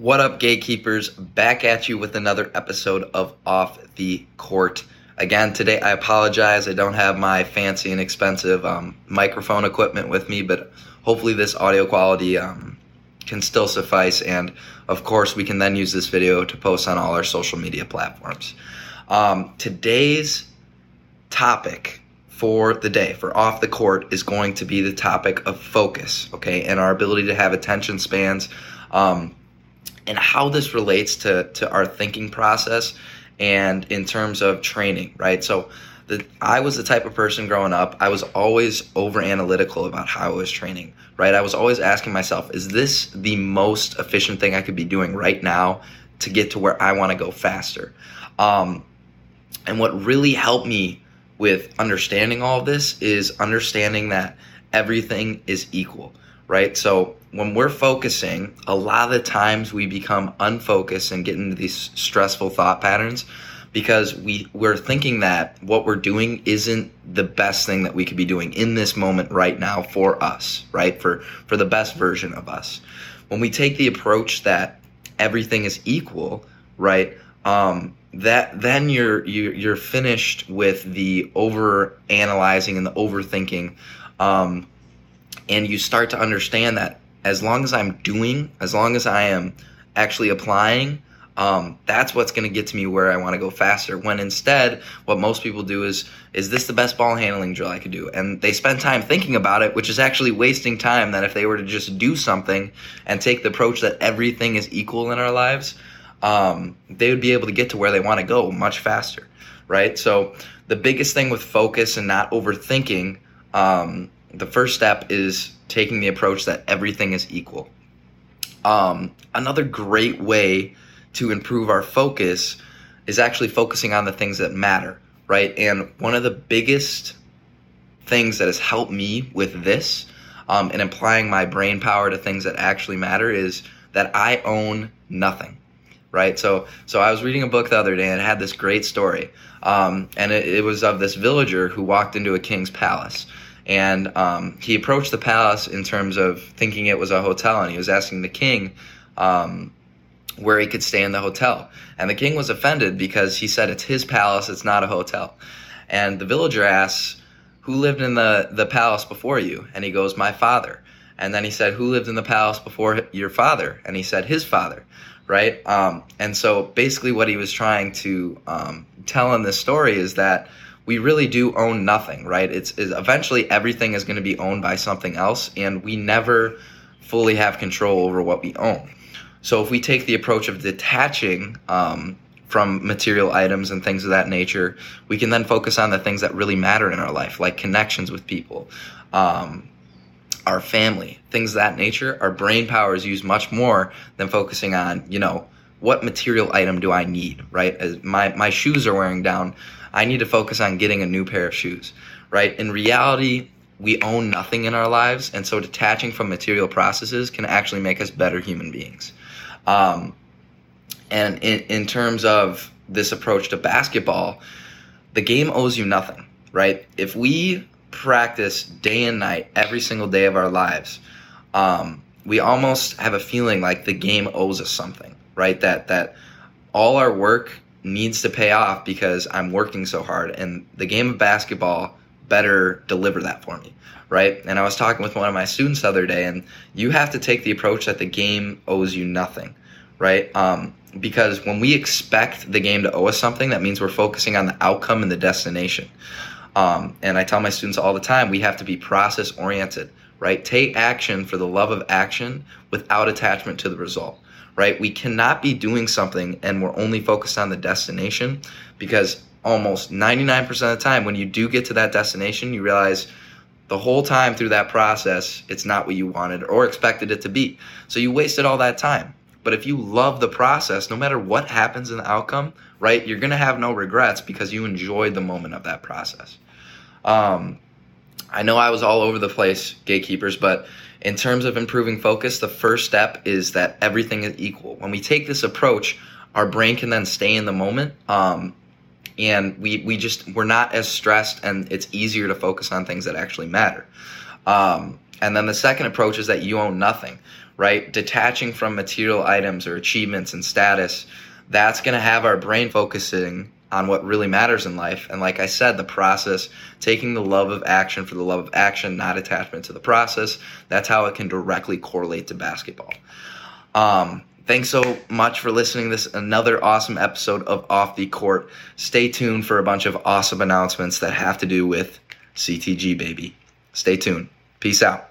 What up, gatekeepers? Back at you with another episode of Off the Court. Again, today I apologize. I don't have my fancy and expensive um, microphone equipment with me, but hopefully this audio quality um, can still suffice. And of course, we can then use this video to post on all our social media platforms. Um, today's topic for the day, for off the court, is going to be the topic of focus, okay, and our ability to have attention spans. Um, and how this relates to, to our thinking process and in terms of training, right? So, the, I was the type of person growing up, I was always over analytical about how I was training, right? I was always asking myself, is this the most efficient thing I could be doing right now to get to where I want to go faster? Um, and what really helped me with understanding all of this is understanding that everything is equal, right? So when we're focusing, a lot of the times we become unfocused and get into these stressful thought patterns because we we're thinking that what we're doing isn't the best thing that we could be doing in this moment right now for us, right? For for the best version of us. When we take the approach that everything is equal, right? Um, that then you're you're, you're finished with the over analyzing and the overthinking, um, and you start to understand that as long as I'm doing, as long as I am actually applying, um, that's what's going to get to me where I want to go faster. When instead, what most people do is, is this the best ball handling drill I could do? And they spend time thinking about it, which is actually wasting time. That if they were to just do something and take the approach that everything is equal in our lives, um, they would be able to get to where they want to go much faster, right? So the biggest thing with focus and not overthinking, um, the first step is taking the approach that everything is equal. Um, another great way to improve our focus is actually focusing on the things that matter, right? And one of the biggest things that has helped me with this um, and applying my brain power to things that actually matter is that I own nothing, right? So, so I was reading a book the other day and it had this great story, um, and it, it was of this villager who walked into a king's palace and um, he approached the palace in terms of thinking it was a hotel, and he was asking the king um, where he could stay in the hotel. And the king was offended because he said it's his palace, it's not a hotel. And the villager asks, Who lived in the, the palace before you? And he goes, My father. And then he said, Who lived in the palace before your father? And he said, His father. Right? Um, and so basically, what he was trying to um, tell in this story is that we really do own nothing, right? It's, it's eventually everything is going to be owned by something else, and we never fully have control over what we own. So if we take the approach of detaching um, from material items and things of that nature, we can then focus on the things that really matter in our life, like connections with people, um, our family, things of that nature. Our brain power is used much more than focusing on, you know, what material item do I need, right? As my, my shoes are wearing down I need to focus on getting a new pair of shoes, right? In reality, we own nothing in our lives, and so detaching from material processes can actually make us better human beings. Um, and in, in terms of this approach to basketball, the game owes you nothing, right? If we practice day and night every single day of our lives, um, we almost have a feeling like the game owes us something, right? That that all our work needs to pay off because I'm working so hard. And the game of basketball better deliver that for me, right? And I was talking with one of my students the other day, and you have to take the approach that the game owes you nothing, right? Um, because when we expect the game to owe us something, that means we're focusing on the outcome and the destination. Um, and I tell my students all the time, we have to be process oriented, right? Take action for the love of action without attachment to the result right? We cannot be doing something and we're only focused on the destination because almost 99% of the time when you do get to that destination, you realize the whole time through that process, it's not what you wanted or expected it to be. So you wasted all that time. But if you love the process, no matter what happens in the outcome, right, you're going to have no regrets because you enjoyed the moment of that process. Um, I know I was all over the place, gatekeepers, but in terms of improving focus, the first step is that everything is equal. When we take this approach, our brain can then stay in the moment. Um, and we, we just, we're not as stressed and it's easier to focus on things that actually matter. Um, and then the second approach is that you own nothing, right? Detaching from material items or achievements and status, that's going to have our brain focusing on what really matters in life. And like I said, the process, taking the love of action for the love of action, not attachment to the process, that's how it can directly correlate to basketball. Um, thanks so much for listening this another awesome episode of Off the Court. Stay tuned for a bunch of awesome announcements that have to do with CTG baby. Stay tuned. Peace out.